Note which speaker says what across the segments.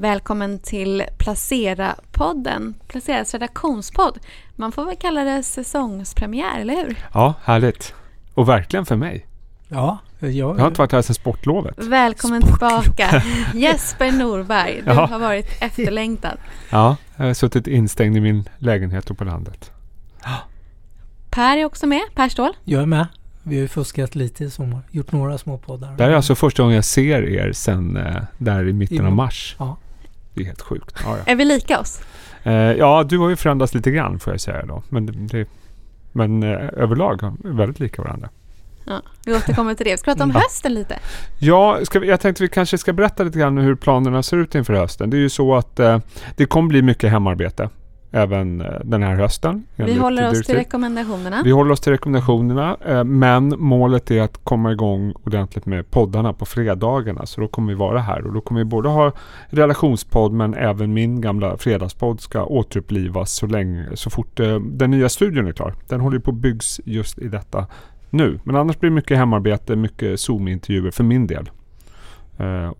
Speaker 1: Välkommen till Placera-podden, Placeras redaktionspodd. Man får väl kalla det säsongspremiär, eller hur?
Speaker 2: Ja, härligt. Och verkligen för mig.
Speaker 3: Ja, jag,
Speaker 2: Jag har inte varit här sedan sportlovet.
Speaker 1: Välkommen
Speaker 3: Sportlov.
Speaker 1: tillbaka Jesper Norberg. Du
Speaker 2: Ja.
Speaker 1: har varit efterlängtad.
Speaker 2: Ja, jag har suttit instängd i min lägenhet och på landet.
Speaker 1: Per är också med, Per Ståhl.
Speaker 3: jag är med. Vi har ju fuskat lite i sommar. Gjort några små poddar.
Speaker 2: Det här är alltså första gången jag ser er sedan eh, där i mitten
Speaker 3: I-
Speaker 2: av mars.
Speaker 3: Ja.
Speaker 2: Det är helt sjukt. Ja, ja.
Speaker 1: Är vi lika oss?
Speaker 2: Eh, ja, du har ju förändrats lite grann får jag säga då. Men, det- men eh, överlag väldigt lika varandra.
Speaker 1: Ja, vi återkommer till det. Vi ska prata om
Speaker 2: Ja.
Speaker 1: hösten lite.
Speaker 2: Ja, ska vi, jag tänkte vi kanske ska berätta lite grann hur planerna ser ut inför hösten. Det är ju så att eh, det kommer bli mycket hemarbete även eh, den här hösten.
Speaker 1: Vi håller oss till rekommendationerna.
Speaker 2: Vi håller oss till rekommendationerna, eh, men målet är att komma igång ordentligt med poddarna på fredagarna. Så då kommer vi vara här och då kommer vi både ha relationspodd men även min gamla fredagspodd ska återupplivas så, länge, så fort eh, den nya studion är klar. Den håller på att byggs just i detta nu. Men annars blir det mycket hemarbete, mycket Zoom-intervjuer för min del.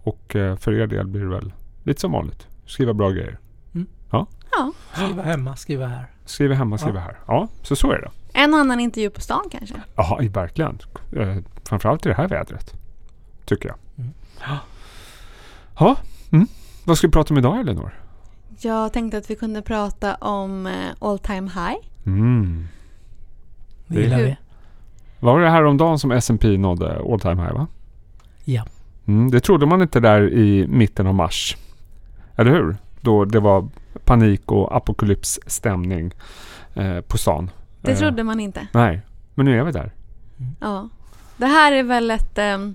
Speaker 2: Och för er del blir det väl lite som vanligt. Skriva bra grejer.
Speaker 1: Ja,
Speaker 3: Skriva hemma, skriva här.
Speaker 2: Skriva hemma, skriva här. Ja, så så är det.
Speaker 1: en annan intervju på stan kanske.
Speaker 2: Ja, i- verkligen. Eh, framförallt i det här vädret. Tycker jag.
Speaker 3: Mm.
Speaker 2: Ja. Ja, mm. Vad ska vi prata om idag Elinor?
Speaker 1: Jag tänkte att vi kunde prata om eh, all time high.
Speaker 2: Mm.
Speaker 3: Det gillar vi.
Speaker 2: Var det här om dagen som S&P nådde all time high va?
Speaker 3: Ja.
Speaker 2: Mm, det trodde man inte där i mitten av mars. Eller hur? Då det var panik och apokalypsstämning eh, på stan.
Speaker 1: Det
Speaker 2: Eh,
Speaker 1: trodde man inte.
Speaker 2: Nej, men nu är vi där.
Speaker 1: Ja. Det här är väl ett, ehm,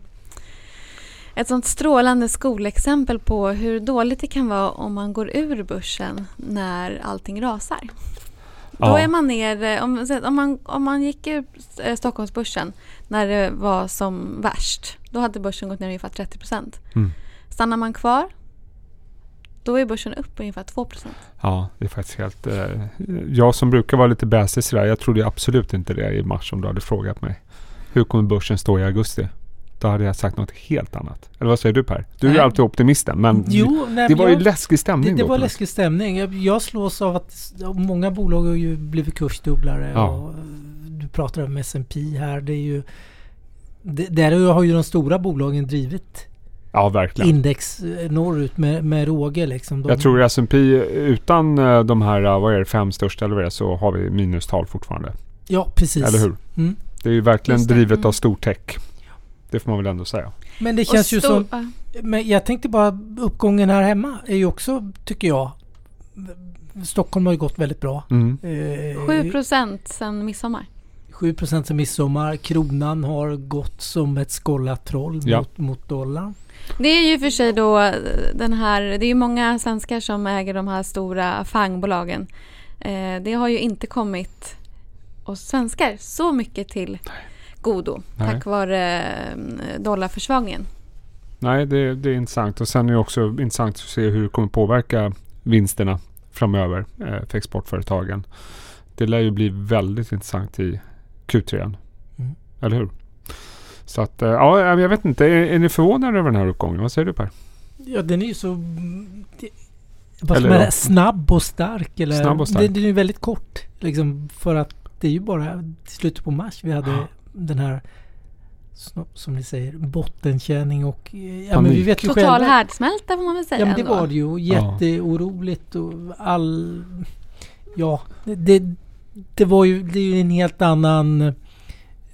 Speaker 1: ett sånt strålande skolexempel på hur dåligt det kan vara om man går ur börsen när allting rasar. Då
Speaker 2: Ja.
Speaker 1: är man ner, eh, om, om, man, om man gick ur eh, Stockholmsbörsen när det var som värst, då hade börsen gått ner ungefär 30 procent.
Speaker 2: Mm.
Speaker 1: Stannar man kvar, då är börsen upp ungefär 2 procent.
Speaker 2: Ja, det är faktiskt helt... Eh, jag som brukar vara lite bäsig sådär, jag trodde absolut inte det i mars om du hade frågat mig. Hur kommer börsen stå i augusti? Då hade jag sagt något helt annat. Eller vad säger du Per? Du är ju alltid optimisten, men
Speaker 3: Jo, nej,
Speaker 2: det var ju
Speaker 3: jag,
Speaker 2: läskig stämning
Speaker 3: det, det
Speaker 2: då.
Speaker 3: var
Speaker 2: något
Speaker 3: läskig stämning. Jag, jag slås av att många bolag har ju blivit kursdubblare.
Speaker 2: Ja.
Speaker 3: Och du pratar om S&P här. Det är ju... Det, där har ju de stora bolagen drivit
Speaker 2: Ja, verkligen.
Speaker 3: index eh, norrut med, med råge liksom. De,
Speaker 2: Jag tror S&P utan eh, de här, eh, vad är det, fem största eller vad det är, så har vi minustal fortfarande.
Speaker 3: Ja, precis.
Speaker 2: Eller hur?
Speaker 3: Mm.
Speaker 2: Det är ju verkligen drivet
Speaker 1: mm.
Speaker 2: av stor tech. Det får man väl ändå säga.
Speaker 3: Men det känns ju som... Men jag tänkte bara uppgången här hemma är ju också, tycker jag... Stockholm har ju gått väldigt bra.
Speaker 2: Mm.
Speaker 3: Eh,
Speaker 1: 7 procent sedan midsommar.
Speaker 3: 7 procent sen midsommar. Kronan har gått som ett skållat troll
Speaker 2: Ja.
Speaker 3: mot, mot dollarn.
Speaker 1: Det är ju för sig då den här, det är ju många svenskar som äger de här stora fangbolagen. Eh, det har ju inte kommit oss svenskar så mycket till godo
Speaker 2: Nej.
Speaker 1: tack vare eh, dollarförsvagningen.
Speaker 2: Nej, det, det är intressant. Och sen är det också intressant att se hur det kommer påverka vinsterna framöver eh, för exportföretagen. Det lär ju bli väldigt intressant i Q3.
Speaker 3: Mm.
Speaker 2: Eller hur? Så att, eh, ja, jag vet inte. Är, är ni förvånade över den här uppgången? Vad säger du Per?
Speaker 3: Ja, den är ju så... Det, vad
Speaker 2: Eller
Speaker 3: man? Snabb och stark. Eller,
Speaker 2: Snabb och stark.
Speaker 3: Det, den är ju väldigt kort. Liksom, för att det är ju bara i slutet på mars vi hade
Speaker 2: Ja.
Speaker 3: den här som- som ni säger, bottenkänning och... eh, Ja,
Speaker 2: Panik.
Speaker 3: men vi vet ju
Speaker 1: Total
Speaker 3: själva.
Speaker 1: härdsmälta får man väl säga
Speaker 3: Ja men det
Speaker 1: ändå.
Speaker 3: var det ju. Jätteoroligt och all... Ja, det, det, det var ju, det är ju en helt annan...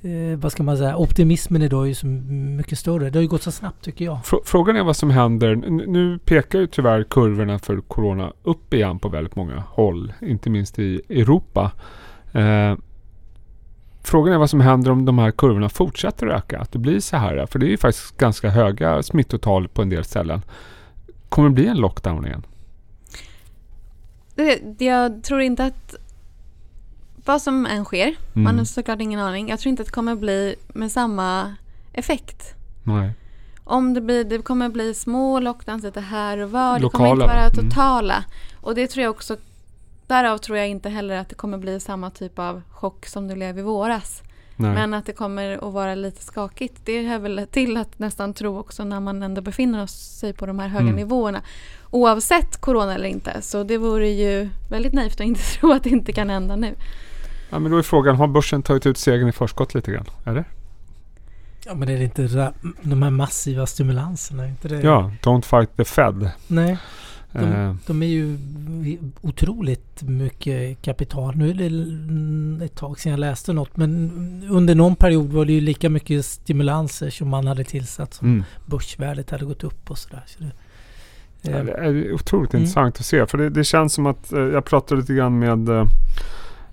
Speaker 3: Eh, vad ska man säga? Optimismen idag är ju så mycket större. Det har ju gått så snabbt tycker jag.
Speaker 2: Frå- Frågan är vad som händer. Nu pekar ju tyvärr kurvorna för Corona upp igen på väldigt många håll. Inte minst i Europa. Eh, frågan är vad som händer om de här kurvorna fortsätter att öka. Att det blir så här. För det är ju faktiskt ganska höga smittotal på en del ställen. Kommer det bli en lockdown igen?
Speaker 1: Jag tror inte att vad som än sker, man
Speaker 2: Mm.
Speaker 1: har såklart ingen aning. Jag tror inte att det kommer bli med samma effekt.
Speaker 2: Nej.
Speaker 1: Om det, blir, det kommer bli små lockdowns lite här och var. Det kommer
Speaker 2: Lokala,
Speaker 1: inte vara
Speaker 2: va? Mm.
Speaker 1: totala. Och det tror jag också, därav tror jag inte heller att det kommer bli samma typ av chock som det blev i våras.
Speaker 2: Nej.
Speaker 1: Men att det kommer att vara lite skakigt, det hör väl till att nästan tro också när man ändå befinner sig på de här höga
Speaker 2: Mm.
Speaker 1: nivåerna. Oavsett corona eller inte. Så det vore ju väldigt naivt att inte tro att det inte kan hända nu.
Speaker 2: Ja, men då är frågan, har börsen tagit ut segern i förskott lite grann? Eller?
Speaker 3: Ja men är det inte det de här massiva stimulanserna? Inte det?
Speaker 2: Ja, don't fight the Fed.
Speaker 3: Nej, de,
Speaker 2: Eh,
Speaker 3: de är ju otroligt mycket kapital. Nu är det ett tag sedan jag läste något men under någon period var det ju lika mycket stimulanser som man hade tillsatt som
Speaker 2: mm.
Speaker 3: börsvärdet hade gått upp och sådär. Så det,
Speaker 2: Ja,
Speaker 3: eh,
Speaker 2: det är otroligt
Speaker 3: Mm.
Speaker 2: intressant att se. För det, det känns som att eh, jag pratade lite grann med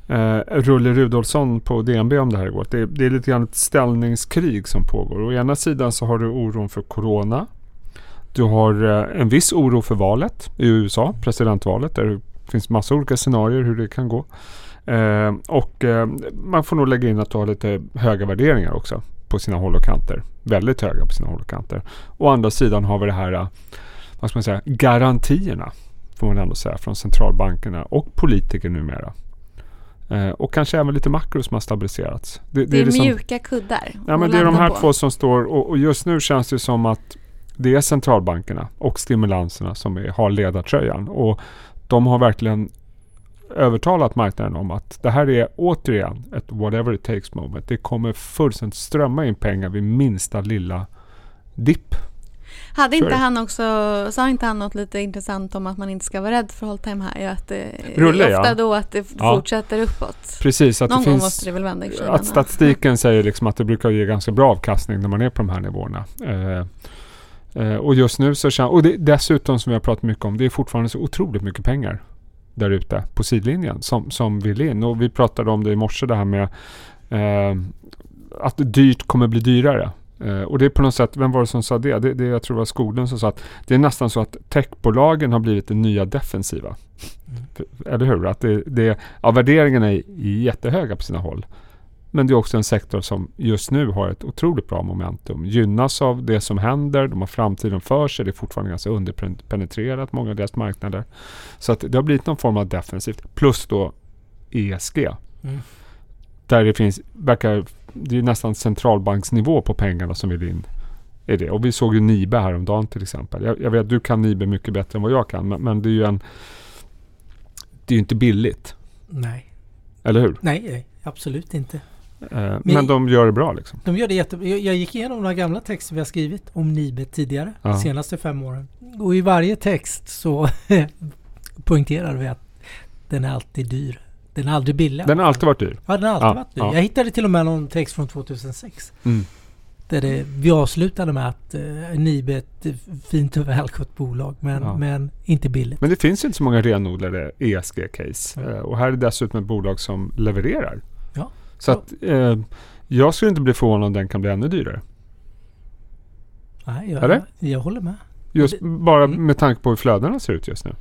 Speaker 2: eh, Rulle Rudolfsson på DNB om det här igår. Det, det är lite grann ett ställningskrig som pågår. Å ena sidan så har du oron för Corona. Du har eh, en viss oro för valet i USA, presidentvalet. Där det finns massa olika scenarier hur det kan gå. Eh, och eh, man får nog lägga in att du har lite höga värderingar också på sina håll och kanter. Väldigt höga på sina håll och kanter. Å andra sidan har vi det här eh, vad ska man säga, garantierna får man ändå säga från centralbankerna och politiker numera. Eh, och kanske även lite makro som har stabiliserats. Det,
Speaker 1: Det är,
Speaker 2: liksom-
Speaker 1: mjuka kuddar.
Speaker 2: Ja, men det är de här
Speaker 1: på.
Speaker 2: två som står och, och just nu känns det som att det är centralbankerna och stimulanserna som är, har ledartröjan. Och de har verkligen övertalat marknaden om att det här är återigen ett whatever it takes moment. Det kommer fullständigt strömma in pengar vid minsta lilla dipp.
Speaker 1: Hade inte han också, sa inte han något lite intressant om att man inte ska vara rädd för all time high? Att det
Speaker 2: Rulle,
Speaker 1: är ofta
Speaker 2: ja.
Speaker 1: då att det
Speaker 2: Ja.
Speaker 1: fortsätter uppåt.
Speaker 2: Precis, att
Speaker 1: Någon
Speaker 2: det
Speaker 1: gång
Speaker 2: finns...
Speaker 1: måste det väl vända i
Speaker 2: Att statistiken säger liksom att det brukar ge ganska bra avkastning när man är på de här nivåerna. Eh, eh, och just nu så känns... Och det, dessutom som vi har pratat mycket om, det är fortfarande så otroligt mycket pengar där ute på sidlinjen som, som vill in. Och vi pratade om det i morse det här med eh, att dyrt kommer bli dyrare. Eh, och det är på något sätt, vem var det som sa det? det, det jag tror det var Skoglund som sa att det är nästan så att techbolagen har blivit det nya defensiva. Eller hur? Att det, det, ja, värderingarna är jättehöga på sina håll. Men det är också en sektor som just nu har ett otroligt bra momentum. Gynnas av det som händer, de har framtiden för sig, det är fortfarande ganska underpenetrerat, många av deras marknader. Så att det har blivit någon form av defensivt. Plus då ESG.
Speaker 3: Mm.
Speaker 2: Där det finns, verkar, det är nästan centralbanksnivå på pengarna som vill in i det. Och vi såg ju Nibe häromdagen till exempel. Jag, jag vet du kan Nibe mycket bättre än vad jag kan, men, men det är ju en... Det är ju inte billigt,
Speaker 3: nej.
Speaker 2: eller hur?
Speaker 3: nej, nej, absolut inte.
Speaker 2: Eh, men de gör det bra liksom.
Speaker 3: De gör det jättebra. Jag, jag gick igenom några gamla texter vi har skrivit om Nibe tidigare,
Speaker 2: Ja.
Speaker 3: de senaste fem åren. Och i varje text så poängterar vi att den är alltid dyr. Den är aldrig billig.
Speaker 2: Den har alltid varit dyr.
Speaker 3: Ja, den har alltid
Speaker 2: Ja,
Speaker 3: varit dyr.
Speaker 2: ja.
Speaker 3: Jag hittade till och med någon text från 2006.
Speaker 2: Mm.
Speaker 3: Där det, vi avslutade med att uh, Nibe är ett eh, fint och välskött bolag men,
Speaker 2: Ja.
Speaker 3: men inte billigt.
Speaker 2: Men det finns ju inte så många renodlade ESG-case.
Speaker 3: Ja.
Speaker 2: Eh, och här är det dessutom ett bolag som levererar.
Speaker 3: Ja.
Speaker 2: Så att eh, jag skulle inte bli förvånad om den kan bli ännu dyrare.
Speaker 3: Nej, jag,
Speaker 2: Eller?
Speaker 3: jag håller med.
Speaker 2: Just
Speaker 3: Det-
Speaker 2: bara
Speaker 3: Mm.
Speaker 2: med tanke på hur flödena ser ut just nu.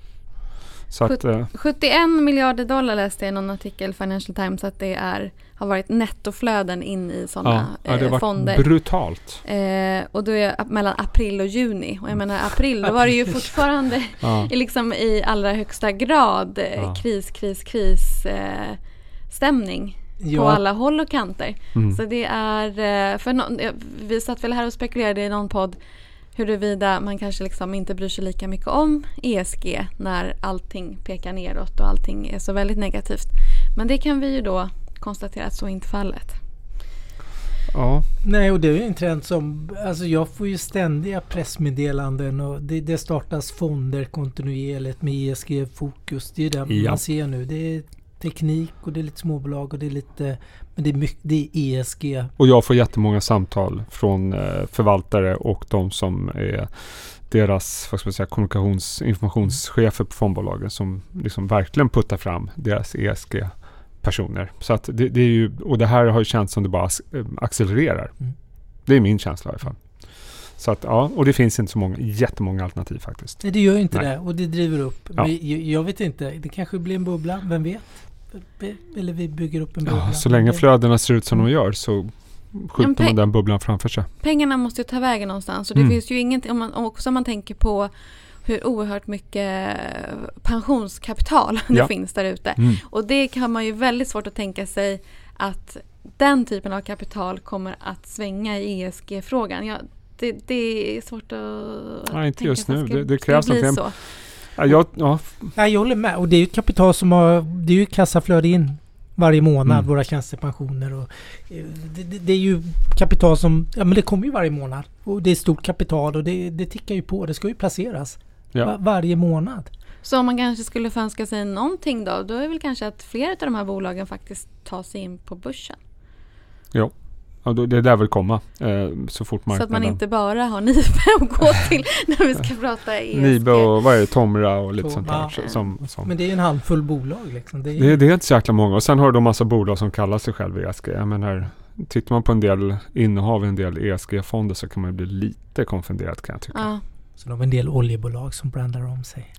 Speaker 2: Så att, eh,
Speaker 1: 71 miljarder dollar läste jag i någon artikel i Financial Times att det är, har varit nettoflöden in i sådana
Speaker 2: ja, det har
Speaker 1: eh,
Speaker 2: varit
Speaker 1: fonder.
Speaker 2: brutalt.
Speaker 1: Eh, och då är ap- mellan april och juni. Och jag menar april, då var det ju fortfarande
Speaker 2: Ja.
Speaker 1: i liksom i allra högsta grad eh,
Speaker 2: Ja.
Speaker 1: kris, kris, kris eh, stämning på
Speaker 3: Ja,
Speaker 1: alla håll och kanter.
Speaker 2: Mm.
Speaker 1: Så det är, eh, för eh, vi satt väl här och spekulerade i någon podd huruvida man kanske liksom inte bryr sig lika mycket om ESG när allting pekar neråt och allting är så väldigt negativt. Men det kan vi ju då konstatera att så är inte fallet.
Speaker 2: Ja.
Speaker 3: Nej, och det är ju en trend som... Alltså jag får ju ständiga pressmeddelanden och det, det startas fonder kontinuerligt med ESG-fokus. Det är det
Speaker 2: Ja.
Speaker 3: man ser nu. Det är teknik och det är lite småbolag och det är lite... Men det är, mycket, det är ESG.
Speaker 2: Och jag får jättemånga samtal från eh, förvaltare och de som är deras vad ska man säga, kommunikations informationschefer på fondbolagen som liksom verkligen puttar fram deras ESG-personer. Så att det, det är ju, och det här har ju känts som det bara eh, accelererar.
Speaker 3: Mm.
Speaker 2: Det är min känsla i alla fall. Så att ja, och det finns inte så många, jättemånga alternativ faktiskt.
Speaker 3: Nej, det gör ju inte
Speaker 2: Nej.
Speaker 3: det och det driver upp.
Speaker 2: Ja.
Speaker 3: Jag, jag vet inte. Det kanske blir en bubbla. Vem vet? Eller vi bygger upp en bubbla.
Speaker 2: Ja, så länge
Speaker 3: Det-
Speaker 2: flödena ser ut som de gör så skjuter
Speaker 1: Men pe-
Speaker 2: man den bubblan framför sig.
Speaker 1: Pengarna måste ju ta vägen någonstans och det
Speaker 2: Mm.
Speaker 1: finns ju ingenting, om man, också om man tänker på hur oerhört mycket pensionskapital det
Speaker 2: Ja.
Speaker 1: finns där ute.
Speaker 2: Mm.
Speaker 1: Och det kan man ju väldigt svårt att tänka sig att den typen av kapital kommer att svänga i ESG-frågan. Ja, det, det är svårt att
Speaker 2: Nej, inte
Speaker 1: tänka
Speaker 2: just nu.
Speaker 1: ska-
Speaker 2: Det- det
Speaker 1: ska
Speaker 2: krävs
Speaker 1: bli
Speaker 2: någonting.
Speaker 1: så.
Speaker 2: Ja, jag, ja,
Speaker 3: Ja, jag håller med. Och det är ju ett kapital som har... Det är ju kassaflöde in varje månad,
Speaker 2: Mm.
Speaker 3: våra tjänstepensioner. Och, eh, det, det, det är ju kapital som... Ja men det kommer ju varje månad. Och det är stort kapital och det, det tickar ju på. Det ska ju placeras
Speaker 2: ja.
Speaker 3: va, varje månad.
Speaker 1: Så om man kanske skulle önska sig någonting då, då är väl kanske att fler av de här bolagen faktiskt tar sig in på börsen.
Speaker 2: ja då, det är där vill komma. Eh, så fort
Speaker 1: Så
Speaker 2: marknaden...
Speaker 1: att man inte bara har Nibe att gå till när vi ska prata ESG.
Speaker 2: Nibe och vad är det, Tomra och lite
Speaker 3: Så,
Speaker 2: sånt där.
Speaker 3: ja.
Speaker 2: så- Som, som.
Speaker 3: Men det är ju en handfull bolag liksom. Det är,
Speaker 2: Det, det är inte så jäkla många. Och sen har du en massa bolag som kallar sig själva ESG. Jag menar, tittar man på en del innehav i en del ESG-fonder så kan man ju bli lite konfunderad kan jag tycka. Ja,
Speaker 1: Ja,
Speaker 3: Så de har en del oljebolag som brandar om sig.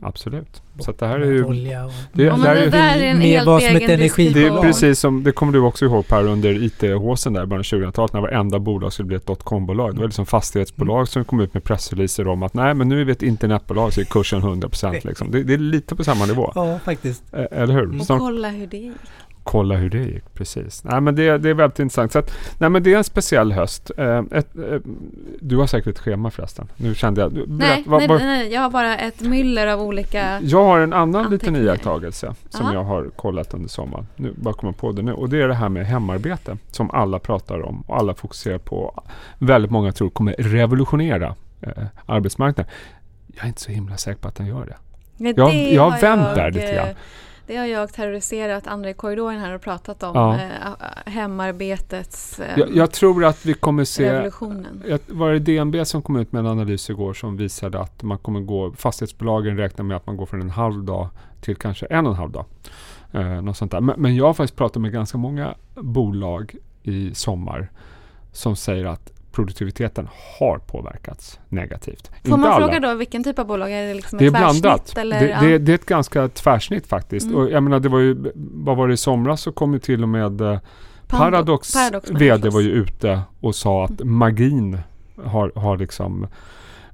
Speaker 2: absolut. Så att det här är ju...
Speaker 3: Olja och...
Speaker 2: Det-
Speaker 1: Ja,
Speaker 2: det här
Speaker 1: det
Speaker 2: är-
Speaker 1: där är en helt
Speaker 3: som
Speaker 1: egen
Speaker 3: energi-
Speaker 2: Det är precis som, det kommer du också ihåg Per under IT-håsen där i början av 2000-talet när varenda bolag skulle bli ett dotcom-bolag. Det var liksom fastighetsbolag som kom ut med pressreleaser om att nej men nu är vi ett internetbolag så är kursen 100% liksom. Det, det är lite på samma nivå.
Speaker 3: Ja, faktiskt.
Speaker 2: Eh, Eller hur?
Speaker 1: Och
Speaker 2: Snart
Speaker 1: kolla hur det gick.
Speaker 2: Kolla hur det gick. Precis. Nej men det, det är väldigt intressant. Så att, nej men det är en speciell höst. Eh, ett, eh, du har säkert ett schema förresten. Nu kände jag. du-
Speaker 1: Nej,
Speaker 2: berätta, vad-
Speaker 1: nej, nej, jag har bara ett myller av olika...
Speaker 2: Jag har en annan liten iakttagelse som
Speaker 1: Aha.
Speaker 2: jag har kollat under sommaren. Nu bara kommer på det nu. Och det är det här med hemarbete som alla pratar om och alla fokuserar på. Väldigt många tror kommer revolutionera eh, arbetsmarknaden. Jag är inte så himla säker på att den gör det.
Speaker 1: Nej,
Speaker 2: Jag-
Speaker 1: det
Speaker 2: jag har
Speaker 1: har
Speaker 2: vänt
Speaker 1: jag,
Speaker 2: lite
Speaker 1: eh,
Speaker 2: grann.
Speaker 1: Det har jag terroriserat andra i korridoren här och pratat om.
Speaker 2: Ja.
Speaker 1: Eh, hemarbetets eh,
Speaker 2: Jag, jag tror att vi kommer se
Speaker 1: revolutionen.
Speaker 2: Jag, var det DNB som kom ut med en analys igår som visade att man kommer gå, fastighetsbolagen räknar med att man går från en halv dag till kanske en och en halv dag. Eh, något sånt där. Men, men jag har faktiskt pratat med ganska många bolag i sommar som säger att produktiviteten har påverkats negativt.
Speaker 1: Får
Speaker 2: Inte
Speaker 1: man
Speaker 2: alla.
Speaker 1: fråga då vilken typ av bolag? Är det liksom
Speaker 2: Det är blandat.
Speaker 1: Eller?
Speaker 2: det,
Speaker 1: ja.
Speaker 2: det, det är ett ganska tvärsnitt faktiskt.
Speaker 1: Mm.
Speaker 2: Och jag menar, det var ju, vad var det i somras så kom ju till och med eh, Paradox,
Speaker 1: Paradox
Speaker 2: VD var ju ute och sa att magin har, har liksom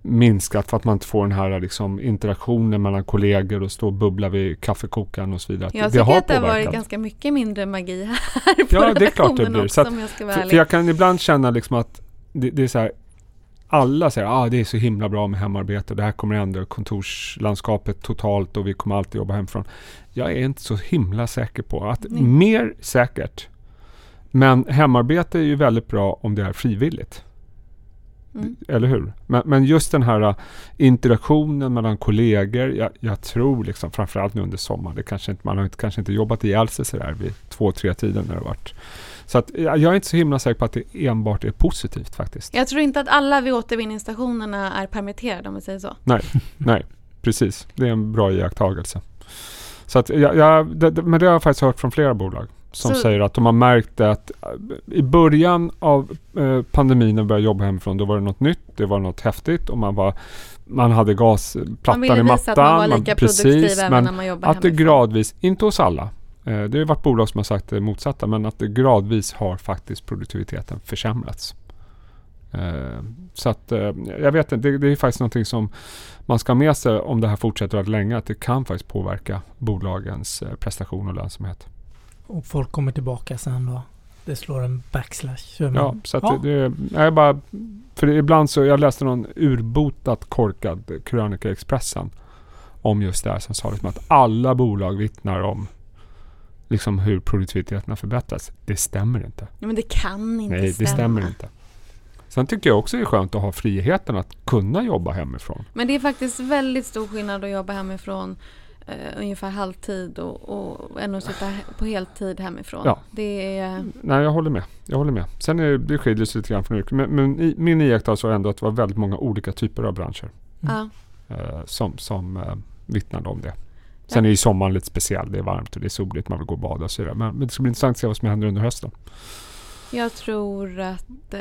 Speaker 2: minskat för att man inte får den här liksom interaktionen mellan kollegor och stå och bubbla vid kaffekokaren och så vidare.
Speaker 1: Jag
Speaker 2: det
Speaker 1: tycker
Speaker 2: har
Speaker 1: att det har varit ganska mycket mindre magi här på
Speaker 2: Ja, det är klart det blir.
Speaker 1: också
Speaker 2: Så att-
Speaker 1: jag ska
Speaker 2: För, för jag kan ibland känna liksom att det, det är så här alla säger att ah, det är så himla bra med hemarbete och det här kommer ändra kontorslandskapet totalt och vi kommer alltid jobba hemifrån. Jag är inte så himla säker på att
Speaker 1: Nej.
Speaker 2: mer säkert. Men hemarbete är ju väldigt bra om det är frivilligt.
Speaker 1: Mm.
Speaker 2: Eller hur? Men, men just den här uh, interaktionen mellan kollegor. Jag, jag tror liksom framförallt nu under sommaren. Det kanske inte, man har kanske inte jobbat ihjäl sig sådär vid två, tre tiden när det varit. Så att, jag, är inte så himla säker på att det enbart är positivt faktiskt.
Speaker 1: Jag tror inte att alla vid återvinningsstationerna är permitterade om vi säger så.
Speaker 2: Nej, precis. Det är en bra iakttagelse. Så att jag, jag, det, men det har jag faktiskt hört från flera bolag. Som
Speaker 1: Så-
Speaker 2: säger att de har märkt att äh, i början av eh, pandemin när vi började jobba hemifrån, då var det något nytt, det var något häftigt och man var man hade
Speaker 1: Man
Speaker 2: gasplattan
Speaker 1: ville
Speaker 2: i mattan.
Speaker 1: visa att man var lika produktiv
Speaker 2: precis,
Speaker 1: även när man jobbar
Speaker 2: att det
Speaker 1: hemifrån.
Speaker 2: gradvis, inte hos alla, eh, det har varit bolag som har sagt det motsatta, men att gradvis har faktiskt produktiviteten försämrats. Eh, så att eh, jag vet inte, det, det är faktiskt någonting som man ska ha med sig om det här fortsätter att länge, att det kan faktiskt påverka bolagens eh, prestation och lönsamhet.
Speaker 3: Och folk kommer tillbaka sen då. Det slår en backslash. Man-
Speaker 2: Ja, så att
Speaker 3: Ja.
Speaker 2: det, det är bara, för ibland så, jag läste någon urbotat korkad krönika i Expressen om just det här som sa liksom att alla bolag vittnar om liksom hur produktiviteten har förbättrats. Det stämmer inte.
Speaker 1: Ja, men det kan inte
Speaker 2: Nej, det
Speaker 1: stämma.
Speaker 2: stämmer inte. Sen tycker jag också det är skönt att ha friheten att kunna jobba hemifrån.
Speaker 1: Men det är faktiskt väldigt stor skillnad att jobba hemifrån eh, ungefär halvtid och, och än att sitta på heltid hemifrån.
Speaker 2: Ja.
Speaker 1: Det är...
Speaker 2: Nej, jag håller med. Jag håller med. Sen är det, det skiljer sig lite grann från yrket. Men, men i, min iakttagelse var ändå att det var väldigt många olika typer av branscher
Speaker 1: Ja.
Speaker 2: eh, som, som eh, vittnade om det. Sen är ju sommaren lite speciell. Det är varmt och det är soligt. Man vill gå och bada och så vidare. Men, men det ska bli intressant att se vad som händer under hösten.
Speaker 1: Jag tror att eh,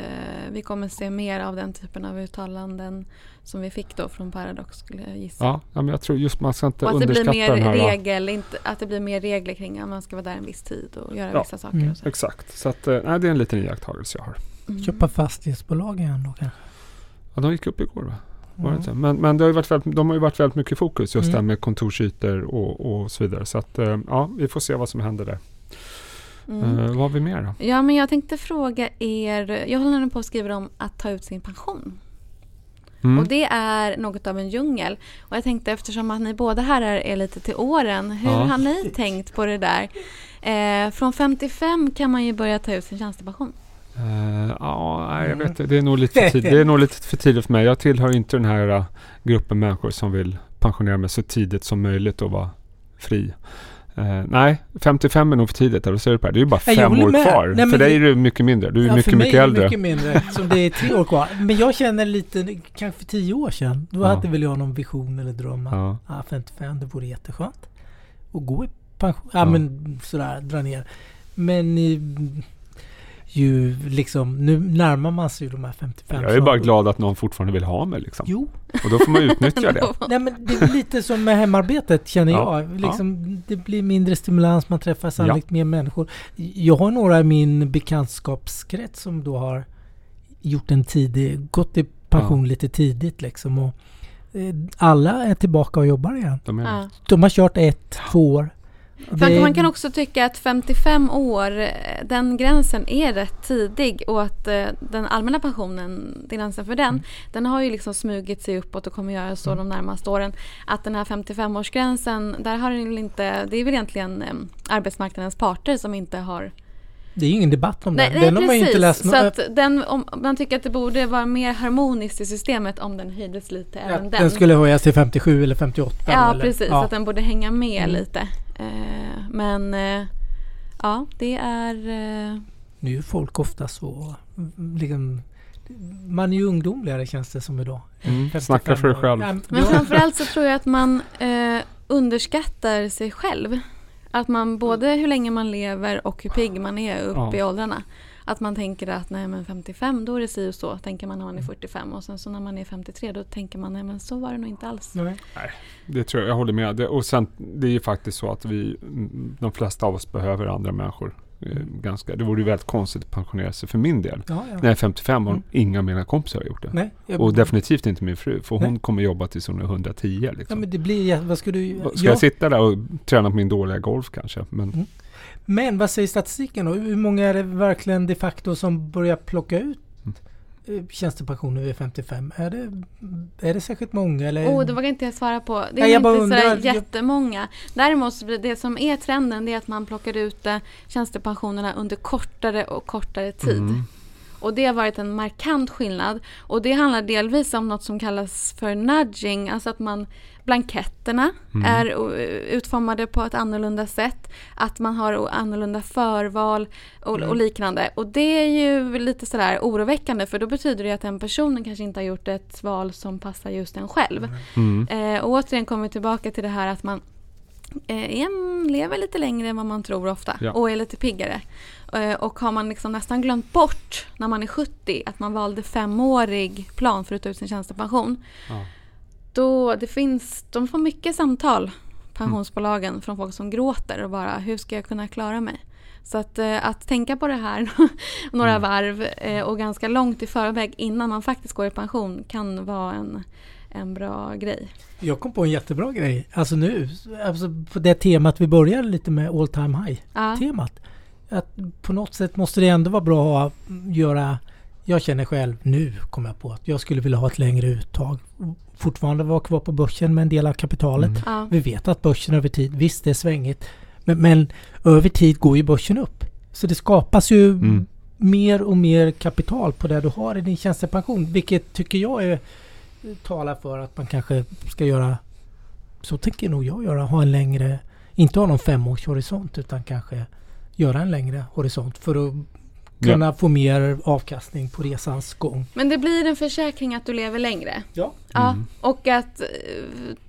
Speaker 1: vi kommer se mer av den typen av uttalanden som vi fick då från Paradox skulle jag gissa.
Speaker 2: Ja, ja men jag tror just man ska inte
Speaker 1: och att det blir
Speaker 2: underskatta
Speaker 1: mer
Speaker 2: den här...
Speaker 1: regel, inte, att det blir mer regler kring att man ska vara där en viss tid och göra
Speaker 2: Ja.
Speaker 1: vissa saker.
Speaker 3: Mm.
Speaker 1: Och så.
Speaker 2: Exakt. Så att, eh, nej, det är en liten iakttagelse jag har.
Speaker 1: Mm.
Speaker 3: Köpa fastighetsbolag igen då kanske.
Speaker 2: Ja, de gick upp igår va? Var det inte? Men, men det har varit väldigt, de har ju varit väldigt mycket fokus just
Speaker 3: Mm.
Speaker 2: det här med kontorsytor och, och så vidare. Så att eh, ja, vi får se vad som händer där.
Speaker 1: Mm.
Speaker 2: Eh, vad har vi mer då?
Speaker 1: Ja, men jag tänkte fråga er. Jag håller nu på att skriva om att ta ut sin pension.
Speaker 2: Mm.
Speaker 1: Och det är något av en djungel. Och jag tänkte eftersom att ni båda här är, är lite till åren. Hur
Speaker 2: Ja.
Speaker 1: har ni tänkt på det där? Eh, från 55 kan man ju börja ta ut sin tjänstepension.
Speaker 2: Eh, ja, jag
Speaker 3: Mm.
Speaker 2: vet. Det är, nog lite för tidigt. det är nog lite för tidigt för mig. Jag tillhör inte den här uh, gruppen människor som vill pensionera mig så tidigt som möjligt och vara fri. Eh, nej, 55 är nog för tidigt. Eller säger du Per? Det är ju bara
Speaker 3: Nej,
Speaker 2: fem år
Speaker 3: med.
Speaker 2: kvar.
Speaker 3: Nej,
Speaker 2: för dig är du mycket mindre. Du är
Speaker 3: Ja,
Speaker 2: mycket,
Speaker 3: för mig
Speaker 2: mycket
Speaker 3: är
Speaker 2: äldre.
Speaker 3: mycket mindre, som det är tre år kvar. Men jag känner lite, kanske för tio år sedan, då
Speaker 2: Ja.
Speaker 3: hade väl jag någon vision eller dröm att
Speaker 2: Ja.
Speaker 3: ah, 55, det vore jätteskönt. Och gå i pension, ja,
Speaker 2: Ja.
Speaker 3: men sådär, dra ner. Men ju liksom, nu närmar man sig ju de här 55.
Speaker 2: Jag är bara glad att någon fortfarande vill ha mig. Liksom.
Speaker 3: Jo,
Speaker 2: Och då får man utnyttja det.
Speaker 3: nej men det är lite som med hemarbetet känner
Speaker 2: Ja,
Speaker 3: jag. Liksom, Det blir mindre stimulans, man träffar sannolikt mer människor. Jag har några i min bekantskapskrets som då har gjort en tidig, gått i pension lite tidigt liksom. Och, eh, alla är tillbaka och jobbar igen.
Speaker 2: De är,
Speaker 1: Ja.
Speaker 3: De har kört ett, två år. Det-
Speaker 1: man kan också tycka att 55 år, eh, den gränsen är rätt tidig och att eh, den allmänna pensionen, gränsen för den,
Speaker 3: Mm.
Speaker 1: den har ju liksom smugit sig uppåt och kommer göra så de närmaste åren. Att den här 55-årsgränsen, där har den inte, det är väl egentligen eh, arbetsmarknadens parter som inte har
Speaker 3: Det är ju ingen debatt om
Speaker 1: Nej,
Speaker 3: det.
Speaker 1: nej
Speaker 3: Den har man inte läst
Speaker 1: så att den, om, man tycker att det borde vara mer harmoniskt i systemet om den höjdes lite,
Speaker 3: Ja,
Speaker 1: även
Speaker 3: den.
Speaker 1: den.
Speaker 3: skulle höjas till 57 eller 58.
Speaker 1: ja,
Speaker 3: eller,
Speaker 1: precis.
Speaker 3: ja.
Speaker 1: Att den borde hänga med
Speaker 3: Mm.
Speaker 1: lite. Eh, men eh, ja, det är... Eh,
Speaker 3: Nu är ju folk ofta så... Liksom, man är ju ungdomligare känns det som idag.
Speaker 2: Mm,
Speaker 3: 55
Speaker 2: snacka för dig själv.
Speaker 3: Ja,
Speaker 1: men framförallt så tror jag att man eh, underskattar sig själv. Att man både hur länge man lever och hur pigg man är upp
Speaker 2: Ja.
Speaker 1: i åldrarna. Att man tänker att nej men 55 då är det si och så, tänker man när man är 45 och sen så när man är 53 då tänker man nej men så var det nog inte alls.
Speaker 3: Nej.
Speaker 2: Det tror jag, jag håller med. Det, och sen, det är ju faktiskt så att vi, mm, de flesta av oss behöver andra människor. Eh, Ganska, det vore ju väldigt konstigt att pensionera sig för min del.
Speaker 3: Ja, ja.
Speaker 2: När jag är 55 och
Speaker 3: Mm.
Speaker 2: inga av mina kompisar har gjort det.
Speaker 3: Nej, jag,
Speaker 2: Och definitivt inte min fru, för hon
Speaker 3: Nej.
Speaker 2: kommer jobba tills hon är 110.
Speaker 3: Ja,
Speaker 2: Liksom.
Speaker 3: men det blir... Vad ska du...
Speaker 2: Ska
Speaker 3: ja,
Speaker 2: jag sitta där och träna på min dåliga golf kanske? Men
Speaker 3: Mm. Men vad säger statistiken då? Hur många är det verkligen de facto som börjar plocka ut
Speaker 2: Mm.
Speaker 3: Tjänstepensioner vid 55? Är det, är det särskilt många eller?
Speaker 1: Oh, det vågar inte jag svara på. Det är
Speaker 3: Nej,
Speaker 1: inte sådär
Speaker 3: undrar.
Speaker 1: jättemånga. Däremot så det som är trenden det är att man plockar ut eh, tjänstepensionerna under kortare och kortare tid.
Speaker 2: Mm.
Speaker 1: Och det har varit en markant skillnad. Och det handlar delvis om något som kallas för nudging, alltså att man blanketterna
Speaker 2: Mm.
Speaker 1: är eh, utformade på ett annorlunda sätt. Att man har annorlunda förval och,
Speaker 3: Mm.
Speaker 1: och liknande. Och det är ju lite sådär oroväckande för då betyder det att den personen kanske inte har gjort ett val som passar just en själv.
Speaker 2: Mm.
Speaker 1: Eh, och återigen kommer vi tillbaka till det här att man eh, lever lite längre än vad man tror ofta
Speaker 2: Ja.
Speaker 1: och är lite piggare. Eh, och har man liksom nästan glömt bort när man är 70 att man valde femårig plan för att ta ut sin tjänstepension.
Speaker 2: Ja.
Speaker 1: Då det finns, de får mycket samtal, pensionsbolagen, från folk som gråter och bara hur ska jag kunna klara mig? Så att, eh, att tänka på det här några
Speaker 2: Mm.
Speaker 1: varv eh, och ganska långt i förväg innan man faktiskt går i pension kan vara en, en bra grej.
Speaker 3: Jag kom på en jättebra grej. Alltså nu, alltså på det temat vi började lite med all time high.
Speaker 1: Ja.
Speaker 3: Att på något sätt måste det ändå vara bra att göra... Jag känner själv, nu kom jag på att jag skulle vilja ha ett längre uttag. Fortfarande vara kvar på börsen med en del av kapitalet.
Speaker 2: Mm.
Speaker 1: Ja.
Speaker 3: Vi vet att börsen över tid, visst det är svängigt. Men, men över tid går ju börsen upp. Så det skapas ju
Speaker 2: Mm.
Speaker 3: mer och mer kapital på det du har i din tjänstepension. Vilket tycker jag är, talar för att man kanske ska göra, så tänker nog jag göra, ha en längre, inte ha någon femårshorisont utan kanske göra en längre horisont för att kunna få mer avkastning på resans gång.
Speaker 1: Men det blir en försäkring att du lever längre.
Speaker 3: Ja.
Speaker 1: Ja,
Speaker 2: Mm.
Speaker 1: och att eh,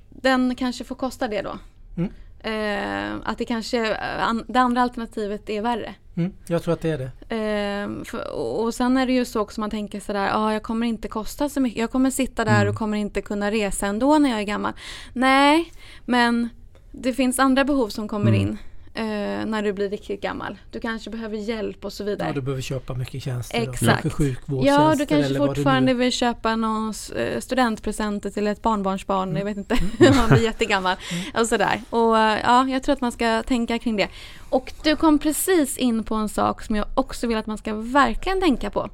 Speaker 1: den kanske får kosta det då.
Speaker 3: Mm.
Speaker 1: Eh, att det kanske, eh, an, det andra alternativet är värre.
Speaker 3: Mm, jag tror att det är det.
Speaker 1: Eh, för, och och sen är det ju så också man tänker sådär, ja ah, jag kommer inte kosta så mycket, jag kommer sitta där
Speaker 2: Mm.
Speaker 1: och kommer inte kunna resa ändå när jag är gammal. Nej, men det finns andra behov som kommer
Speaker 2: Mm.
Speaker 1: in. Eh, när du blir riktigt gammal. Du kanske behöver hjälp och så vidare.
Speaker 3: Ja, du behöver köpa mycket tjänster. då.
Speaker 1: Exakt.
Speaker 3: Kanske sjukvårdstjänster
Speaker 1: Ja, du kanske
Speaker 3: eller
Speaker 1: fortfarande vill köpa någon eh, studentpresenter till ett barnbarnsbarn,
Speaker 3: Mm.
Speaker 1: jag vet inte, man blir jättegammal och sådär. Och eh, ja, jag tror att man ska tänka kring det. Och du kom precis in på en sak som jag också vill att man ska verkligen tänka på.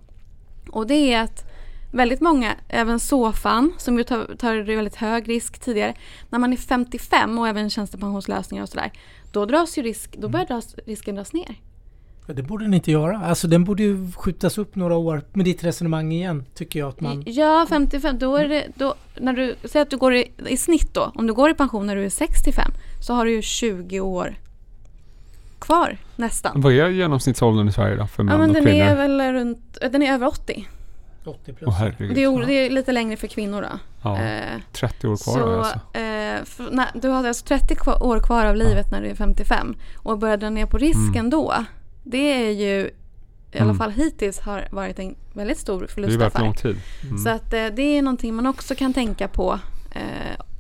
Speaker 1: Och det är att väldigt många, även SOFAN, som ju tar, tar väldigt hög risk tidigare, när man är 55 och även tjänstepensionslösningar och sådär, då dras ju risk, då börjar dras, risken dras ner.
Speaker 3: Ja, det borde den inte göra. Alltså den borde ju skjutas upp några år med ditt resonemang igen. Tycker jag att man...
Speaker 1: Ja, 55, då är det, då, när du säger att du går i, i snitt då, om du går i pension när du är 65, så har du ju 20 år kvar nästan.
Speaker 2: Vad är genomsnittsåldern i Sverige då för män
Speaker 1: Ja, men
Speaker 2: och
Speaker 1: den
Speaker 2: kvinnor?
Speaker 1: är väl runt, den är över 80.
Speaker 3: 80 plus.
Speaker 2: Herregud.
Speaker 1: Det är, det är lite längre för kvinnor då.
Speaker 2: ja,
Speaker 1: Eh,
Speaker 2: 30 år kvar
Speaker 1: så,
Speaker 2: alltså.
Speaker 1: eh, för, när, du har alltså 30 kvar, år kvar av livet när du är 55 och börjar dra ner på risken
Speaker 2: Mm.
Speaker 1: då. Det är ju, i alla
Speaker 2: Mm.
Speaker 1: fall hittills, har varit en väldigt stor
Speaker 2: Det är
Speaker 1: förlustaffär.
Speaker 2: lång tid. Mm.
Speaker 1: Så att eh, det är någonting man också kan tänka på eh,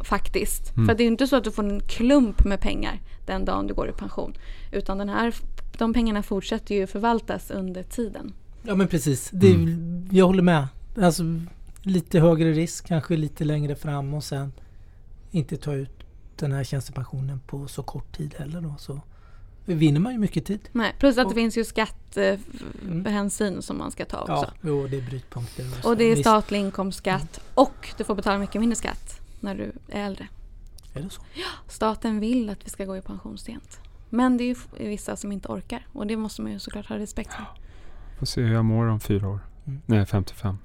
Speaker 1: faktiskt.
Speaker 2: Mm.
Speaker 1: För det är ju inte så att du får en klump med pengar den dagen du går i pension. Utan den här, de pengarna fortsätter ju förvaltas under tiden.
Speaker 3: Ja men precis. Det,
Speaker 2: Mm.
Speaker 3: Jag håller med. Alltså lite högre risk, kanske lite längre fram och sen inte ta ut den här tjänstepensionen på så kort tid heller då. Så vinner man ju mycket tid.
Speaker 1: Nej, plus att
Speaker 3: Och-
Speaker 1: det finns ju skattehänsyn
Speaker 3: Mm.
Speaker 1: som man ska ta också.
Speaker 3: Ja, jo, det är brytpunkter. så.
Speaker 1: Och det är statlig inkomstskatt och du får betala mycket mindre skatt när du är äldre.
Speaker 3: Är det så?
Speaker 1: Staten vill att vi ska gå i pension sent. Men det är ju vissa som inte orkar och det måste man ju såklart ha respekt för.
Speaker 2: Får se hur jag mår om fyra år.
Speaker 3: Mm.
Speaker 2: Nej, 55.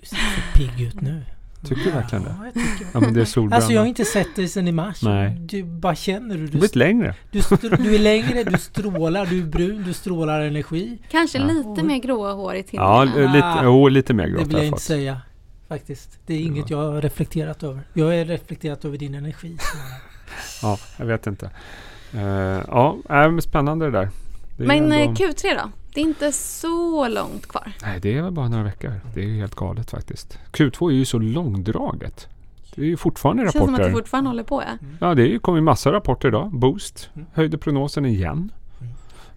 Speaker 3: Du ser så pigg ut nu.
Speaker 2: Tycker du verkligen det?
Speaker 3: Ja, jag tycker
Speaker 2: Ja, men det är solbränna.
Speaker 3: Alltså jag har inte sett dig sedan i mars.
Speaker 2: Nej.
Speaker 3: Du bara känner hur
Speaker 2: Du
Speaker 3: du,
Speaker 2: har blivit längre.
Speaker 3: du, du är längre, du strålar, du är brun, du strålar energi.
Speaker 1: Kanske
Speaker 2: Ja.
Speaker 1: lite mer gråa hår i
Speaker 2: Ja,
Speaker 1: tinningarna.
Speaker 2: lite,
Speaker 3: Ah.
Speaker 2: jo, lite mer
Speaker 3: Det
Speaker 2: grått
Speaker 3: vill
Speaker 2: har
Speaker 3: jag
Speaker 2: jag
Speaker 3: inte
Speaker 2: fått.
Speaker 3: säga. Faktiskt. Det är inget jag har reflekterat över. Jag har reflekterat över din energi.
Speaker 2: Ja, jag vet inte. Uh, ja, äh, spännande det där. Det är
Speaker 1: Men
Speaker 2: ändå-
Speaker 1: eh, Q3 då? Det är inte så långt kvar.
Speaker 2: Nej, det är väl bara några veckor. Det är ju helt galet faktiskt. Q2 är ju så långdraget. Det är ju fortfarande
Speaker 1: Det känns som att
Speaker 2: rapporter.
Speaker 1: du fortfarande håller på. Ja.
Speaker 2: Ja, det är ju- kommer ju massa rapporter idag. Boost
Speaker 3: Mm.
Speaker 2: höjde prognosen igen.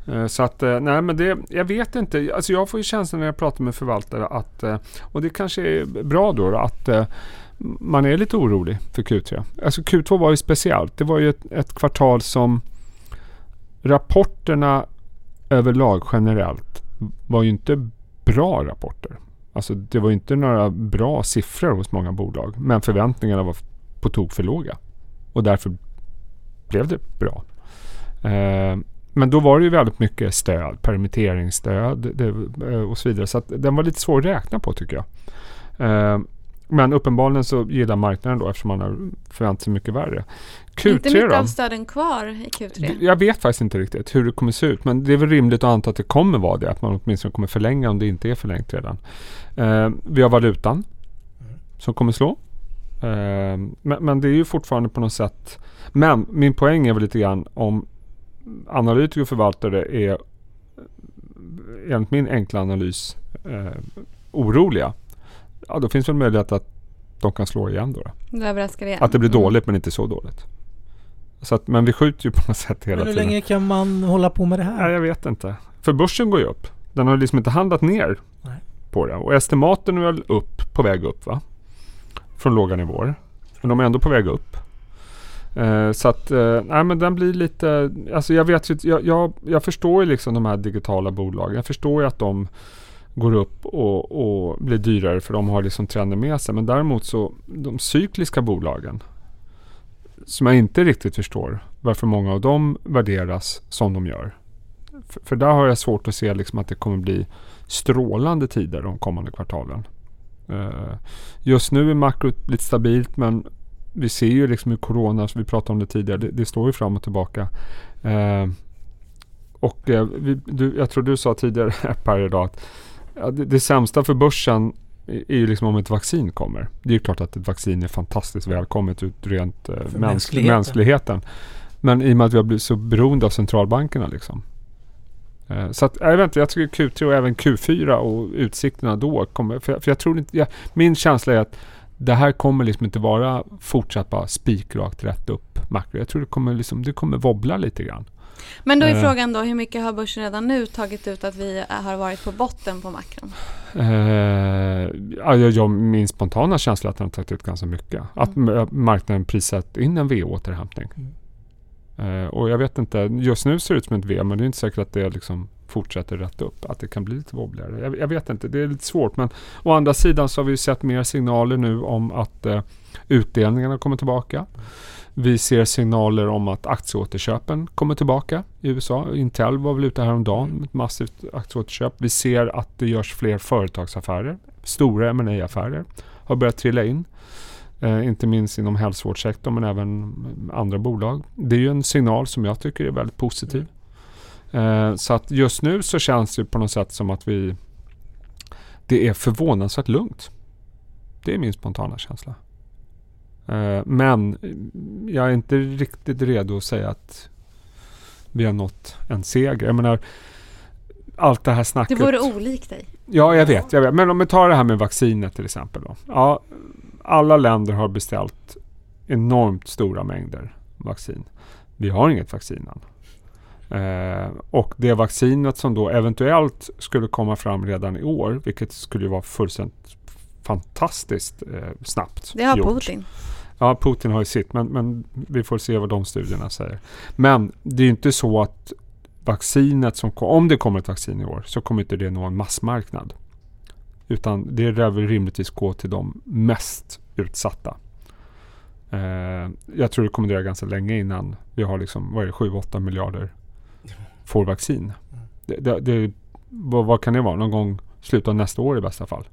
Speaker 2: Eh, Så att, eh, nej men det, jag vet inte. Alltså jag får ju känslan när jag pratar med förvaltare att, eh, och det kanske är bra då, att man är lite orolig för Q3. Alltså Q2 var ju speciellt. Det var ju ett, ett kvartal som rapporterna överlag generellt var ju inte bra rapporter. Alltså det var ju inte några bra siffror hos många bolag. Men förväntningarna var på tok för låga. Och därför blev det bra. Eh, men då var det ju väldigt mycket stöd, permitteringsstöd det, eh, och så vidare. Så att den var lite svår att räkna på tycker jag. Eh, men uppenbarligen så gillar marknaden då eftersom man har förväntat sig mycket värre. Q3
Speaker 1: inte mycket
Speaker 2: då?
Speaker 1: av stöden kvar i Q3.
Speaker 2: Jag vet faktiskt inte riktigt hur det kommer se ut. Men det är väl rimligt att anta att det kommer vara det. Att man åtminstone kommer förlänga om det inte är förlängt redan. Eh, vi har valutan som kommer slå. Eh, men, men det är ju fortfarande på något sätt. Men min poäng är väl lite grann om analytiker och förvaltare är enligt min enkla analys eh, oroliga. Ja, då finns väl möjlighet att de kan slå igen då. då.
Speaker 1: Du överraskar igen.
Speaker 2: Att det blir
Speaker 1: Mm.
Speaker 2: dåligt men inte så dåligt. Så att, men vi skjuter ju på något sätt hela
Speaker 3: Men hur
Speaker 2: tiden.
Speaker 3: länge kan man hålla på med det
Speaker 2: Nej,
Speaker 3: här?
Speaker 2: jag vet inte. För börsen går ju upp. Den har liksom inte handlat ner
Speaker 3: Nej.
Speaker 2: på det. Och estimaten är väl upp, på väg upp va? Från låga nivåer. Men de är ändå på väg upp. Eh, så att, eh, nej men den blir lite, alltså jag vet ju, jag, jag, jag förstår ju liksom de här digitala bolagen. Jag förstår ju att de går upp och, och blir dyrare för de har liksom trenden med sig. Men däremot så, de cykliska bolagen som jag inte riktigt förstår varför många av dem värderas som de gör. För, för där har jag svårt att se liksom att det kommer bli strålande tider de kommande kvartalen. Eh, just nu är makrot lite stabilt men vi ser ju liksom hur corona, som vi pratade om det tidigare, det, det står ju fram och tillbaka. Eh, och eh, vi, du, jag tror du sa tidigare här idag att ja, det, det sämsta för börsen är ju liksom om ett vaccin kommer. Det är ju klart att ett vaccin är fantastiskt välkommet ut rent eh,
Speaker 3: mänskligheten.
Speaker 2: mänskligheten. Men i och med att vi har blivit så beroende av centralbankerna liksom. Eh, Så att, jag vet inte, jag tycker Q3 och även Q4 och utsikterna då kommer, för jag, för jag tror inte, jag, min känsla är att det här kommer liksom inte vara fortsatt bara spikrakt rätt upp makro. Jag tror det kommer, liksom, det kommer wobbla lite grann.
Speaker 1: Men då är
Speaker 2: Eh.
Speaker 1: frågan då, hur mycket har börsen redan nu tagit ut att vi har varit på botten på makron?
Speaker 2: Eh, ja, jag, min spontana känsla är att den har tagit ut ganska mycket. Att
Speaker 1: Mm.
Speaker 2: m- marknaden prisat in en V-återhämtning. Eh, och jag vet inte, just nu ser det ut som ett V men det är inte säkert att det liksom fortsätter rätt upp. Att det kan bli lite wobbligare. Jag, jag vet inte, det är lite svårt. Men å andra sidan så har vi sett mer signaler nu om att eh, utdelningarna kommer tillbaka. Vi ser signaler om att aktieåterköpen kommer tillbaka i USA. Intel var väl ute häromdagen med ett massivt aktieåterköp. Vi ser att det görs fler företagsaffärer. Stora ma affärer har börjat trilla in. Eh, inte minst inom hälsovårdssektorn men även andra bolag. Det är ju en signal som jag tycker är väldigt positiv. Eh, så att just nu så känns det på något sätt som att vi det är förvånansvärt lugnt. Det är min spontana känsla. Eh, men jag är inte riktigt redo att säga att vi har nått en seger. Jag menar, allt det här
Speaker 1: Det
Speaker 2: snacket.
Speaker 1: vore olikt dig.
Speaker 2: Ja, jag vet, jag vet. Men om vi tar det här med vaccinet till exempel. Då. Ja, alla länder har beställt enormt stora mängder vaccin. Vi har inget vaccin än. Eh, och det vaccinet som då eventuellt skulle komma fram redan i år, vilket skulle ju vara fullständigt fantastiskt eh, snabbt
Speaker 1: Det har
Speaker 2: gjort.
Speaker 1: Putin.
Speaker 2: Ja, Putin har ju sitt, men, men vi får se vad de studierna säger. Men det är ju inte så att vaccinet som om det kommer ett vaccin i år så kommer inte det nå en massmarknad. Utan det lär väl rimligtvis gå till de mest utsatta. Eh, jag tror det kommer dröja ganska länge innan vi har liksom, vad är det, 7-8 miljarder får vaccin. Det, det, det, vad, vad kan det vara? Någon gång slutet av nästa år i bästa fall?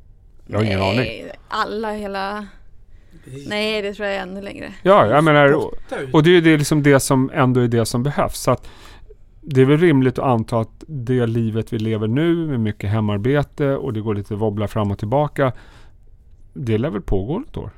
Speaker 2: Jag har ingen aning.
Speaker 1: Alla hela... Nej, det tror jag är ännu längre.
Speaker 2: Ja, jag menar, Och det är ju det, liksom det som ändå är det som behövs. Så att det är väl rimligt att anta att det livet vi lever nu med mycket hemarbete och det går lite wobbla fram och tillbaka. Det lär väl pågå ett år?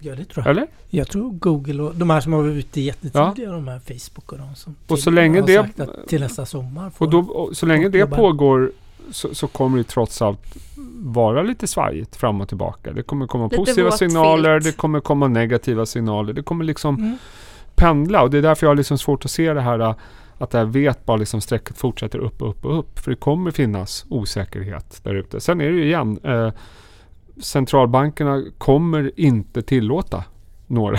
Speaker 3: Ja, det tror jag.
Speaker 2: Eller?
Speaker 3: Jag tror Google och de här som har varit ute jättetidiga, de här Facebook och de som
Speaker 2: Och så länge
Speaker 3: har
Speaker 2: det-
Speaker 3: sagt att till nästa sommar får
Speaker 2: Och, då, och så länge det pågår så, så kommer det trots allt vara lite svajigt fram och tillbaka. Det kommer komma
Speaker 1: Lite
Speaker 2: positiva signaler,
Speaker 1: filt.
Speaker 2: det kommer komma negativa signaler. Det kommer liksom
Speaker 3: Mm.
Speaker 2: pendla och det är därför jag har liksom svårt att se det här att det här vet bara liksom strecket fortsätter upp och upp och upp. För det kommer finnas osäkerhet där ute. Sen är det ju igen, eh, centralbankerna kommer inte tillåta några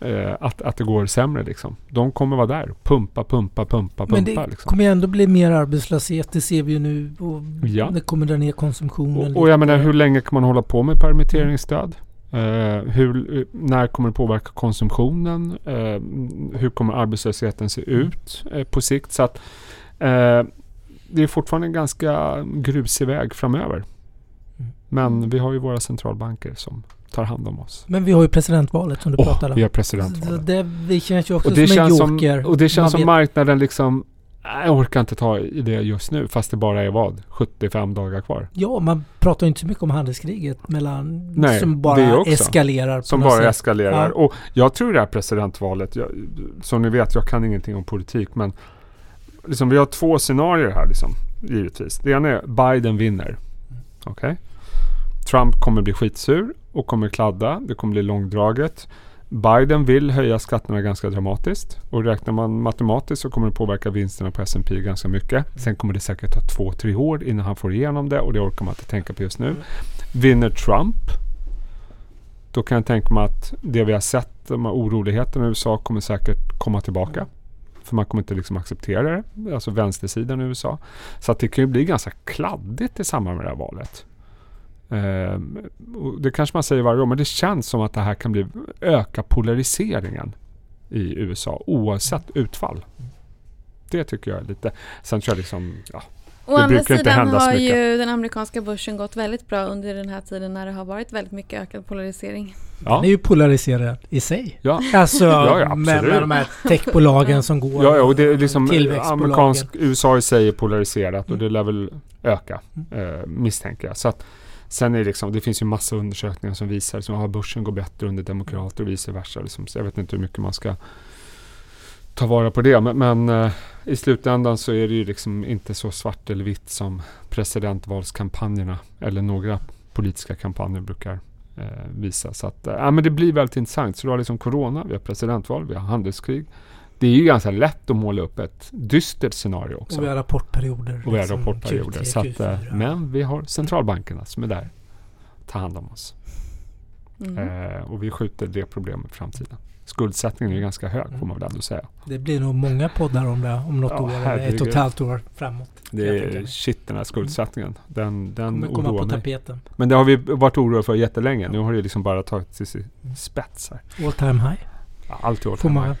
Speaker 2: eh, att, att det går sämre liksom. De kommer vara där, pumpa, pumpa, pumpa,
Speaker 3: Men
Speaker 2: pumpa.
Speaker 3: det
Speaker 2: Liksom.
Speaker 3: kommer ändå bli mer arbetslöshet, det ser vi ju nu. Och
Speaker 2: Ja.
Speaker 3: Det kommer dra ner konsumtionen.
Speaker 2: Och, och jag menar hur länge kan man hålla på med permitteringsstöd? Eh, hur, när kommer det påverka konsumtionen? Eh, hur kommer arbetslösheten se ut eh, på sikt? Så att eh, det är fortfarande en ganska grusig väg framöver.
Speaker 3: Mm.
Speaker 2: Men vi har ju våra centralbanker som tar hand om oss.
Speaker 3: Men vi har ju presidentvalet som du
Speaker 2: Åh,
Speaker 3: pratade
Speaker 2: vi
Speaker 3: om.
Speaker 2: har
Speaker 3: Så
Speaker 2: presidentvalet.
Speaker 3: det, det känns ju också
Speaker 2: Och det,
Speaker 3: som en
Speaker 2: känns som,
Speaker 3: joker.
Speaker 2: och det känns
Speaker 3: Man
Speaker 2: som
Speaker 3: vet-
Speaker 2: marknaden liksom "Nej, jag orkar inte ta i det just nu fast det bara är vad? 75 dagar kvar.
Speaker 3: Ja, man pratar ju inte så mycket om handelskriget mellan...
Speaker 2: Nej,
Speaker 3: som bara
Speaker 2: också.
Speaker 3: eskalerar.
Speaker 2: Som bara
Speaker 3: sätt.
Speaker 2: eskalerar.
Speaker 3: Ja.
Speaker 2: Och jag tror det här presidentvalet, jag, som ni vet, jag kan ingenting om politik, men liksom, vi har två scenarier här, liksom, givetvis. Det ena är Biden vinner. Okej? Trump kommer bli skitsur och kommer kladda. Det kommer bli långdraget. Biden vill höja skatterna ganska dramatiskt och räknar man matematiskt så kommer det påverka vinsterna på S&P ganska mycket. Sen kommer det säkert ta två, tre år innan han får igenom det och det orkar man inte tänka på just nu. Vinner Trump då kan jag tänka mig att det vi har sett, de här oroligheterna i USA kommer säkert komma tillbaka. För man kommer inte liksom acceptera det, alltså vänstersidan i USA. Så att det kan ju bli ganska kladdigt i samband med det här valet. Och det kanske man säger varje år, men det känns som att det här kan bli öka polariseringen i USA oavsett utfall. Det tycker jag är lite... Sen tror jag liksom... Ja,
Speaker 1: Å
Speaker 2: Det
Speaker 1: andra
Speaker 2: brukar inte
Speaker 1: sidan har
Speaker 2: mycket.
Speaker 1: ju den amerikanska börsen gått väldigt bra under den här tiden när det har varit väldigt mycket ökad polarisering.
Speaker 2: ja,
Speaker 3: Den är ju polariserad i sig.
Speaker 2: ja.
Speaker 3: Alltså
Speaker 2: Ja, ja,
Speaker 3: med, med de här techbolagen som går.
Speaker 2: Ja, ja, och det är liksom
Speaker 3: tillväxtbolagen.
Speaker 2: amerikansk USA i sig är polariserat och
Speaker 3: Mm.
Speaker 2: det lär väl öka eh, misstänker jag. Så att, sen är det liksom, det finns ju massa undersökningar som visar att ah, börsen går bättre under demokrater och vice versa. Liksom. Så jag vet inte hur mycket man ska ta vara på det. Men, men eh, i slutändan så är det ju liksom inte så svart eller vitt som presidentvalskampanjerna eller några politiska kampanjer brukar eh, visa. Så att, eh, men det blir väldigt intressant. Så du har liksom corona, vi har presidentval, vi har handelskrig. Det är ju ganska lätt att måla upp ett dystert scenario också.
Speaker 3: Och vi har rapportperioder.
Speaker 2: Och vi har
Speaker 3: liksom
Speaker 2: rapportperioder.
Speaker 3: Q3,
Speaker 2: Så att,
Speaker 3: Q4.
Speaker 2: men vi har centralbankerna som är där ta hand om oss.
Speaker 1: Mm.
Speaker 2: Eh, och vi skjuter det problemet i framtiden. Skuldsättningen är ganska hög får man väl ändå säga.
Speaker 3: Det blir nog många poddar om det om något
Speaker 2: Ja,
Speaker 3: år. Eller ett och ett halvt år framåt.
Speaker 2: Det är shit den här skuldsättningen. Den, den
Speaker 3: kommer komma
Speaker 2: oroar
Speaker 3: på
Speaker 2: mig.
Speaker 3: tapeten.
Speaker 2: Men det har vi varit oroliga för jättelänge. Nu har det liksom bara tagit till sin spets här.
Speaker 3: All time high.
Speaker 2: Ja, Allt i år.
Speaker 3: Får man.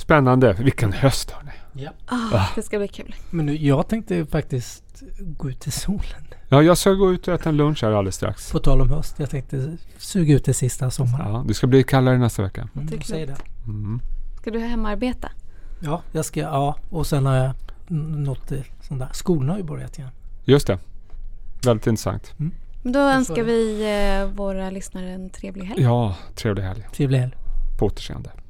Speaker 2: Spännande. Vilken höst hörni.
Speaker 3: Ja.
Speaker 1: Ah, det ska bli kul.
Speaker 3: Men nu, jag tänkte faktiskt gå ut i solen.
Speaker 2: Ja, jag ska gå ut och äta en lunch här alldeles strax.
Speaker 3: På tal om höst. Jag tänkte suga ut det sista sommaren.
Speaker 2: Ja, det ska bli kallare nästa vecka.
Speaker 3: Mm, jag säger det.
Speaker 2: Mm.
Speaker 1: Ska du hemarbeta?
Speaker 3: Ja, jag ska, ja. Och sen har jag något sånt där. Skolan har ju börjat igen.
Speaker 2: Just det. Väldigt intressant.
Speaker 1: Då
Speaker 3: får
Speaker 1: önskar vi eh, våra lyssnare en trevlig helg.
Speaker 2: Ja, trevlig helg.
Speaker 3: Trevlig helg.
Speaker 2: På återseende.